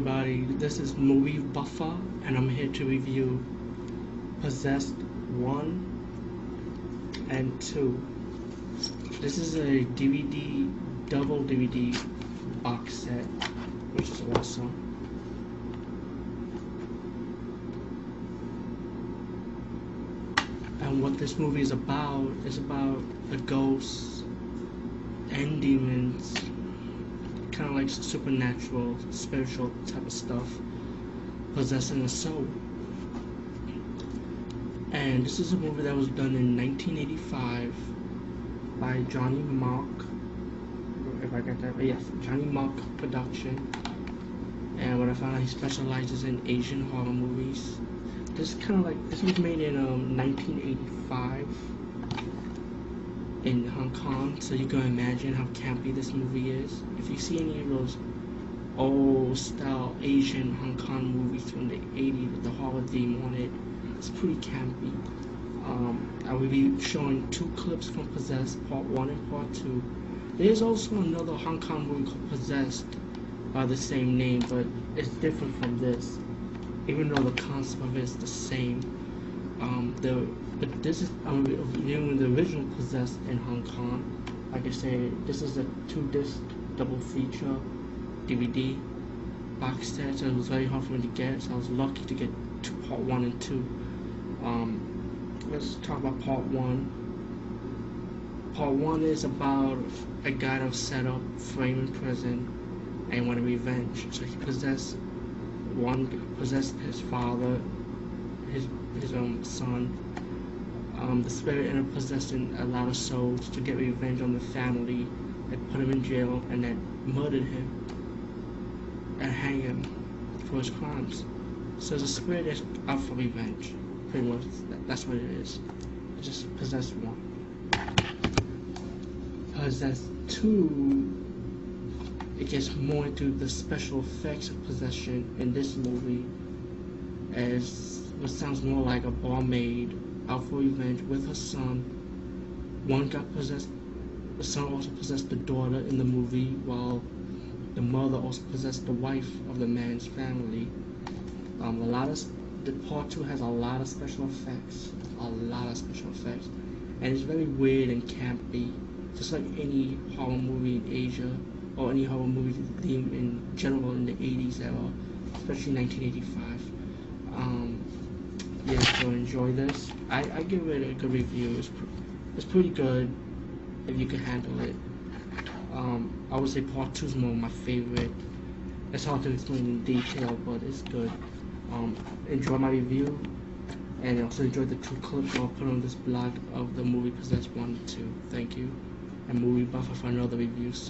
everybody, this is Movie Buffer, and I'm here to review Possessed 1 and 2. This is a DVD, double DVD box set, which is awesome. And what this movie is about is about the ghosts and demons kind of like supernatural, spiritual type of stuff, possessing a soul. And this is a movie that was done in 1985 by Johnny Mark. If I get that right, yes, Johnny Mark Production. And what I found out, he specializes in Asian horror movies. This kind of like this was made in um, 1985 in Hong Kong, so you can imagine how campy this movie is. If you see any of those old style Asian Hong Kong movies from the 80s with the horror theme on it, it's pretty campy. Um, I will be showing two clips from Possessed, part one and part two. There's also another Hong Kong movie called Possessed by the same name, but it's different from this, even though the concept of it is the same. Um, the but this is I'm reviewing the original Possessed in Hong Kong. Like I say, this is a two-disc double feature DVD box set, so it was very hard for me to get. So I was lucky to get to part one and two. Um, let's talk about part one. Part one is about a guy that was set up, framed in prison, and wanted revenge. So he possessed one, possessed his father, his his own son. Um, the spirit possessing a lot of souls to get revenge on the family that put him in jail and that murdered him and hang him for his crimes. So the spirit is out for revenge. Pretty much, that's what it is. It just possessed one. Possessed two, it gets more into the special effects of possession in this movie as what sounds more like a barmaid out for revenge with her son. One got possessed, the son also possessed the daughter in the movie, while the mother also possessed the wife of the man's family. Um, a lot of the part two has a lot of special effects, a lot of special effects, and it's very weird and campy, just like any horror movie in Asia or any horror movie theme in general in the 80s era, especially 1985. Um, yeah, so enjoy this. I, I give it a good review. It's, pr it's pretty good if you can handle it. Um, I would say part two is more my favorite. It's hard to explain in detail, but it's good. Um, enjoy my review, and also enjoy the two clips I'll put on this blog of the movie Possessed 1 and 2. Thank you, and Movie Buffer for another reviews.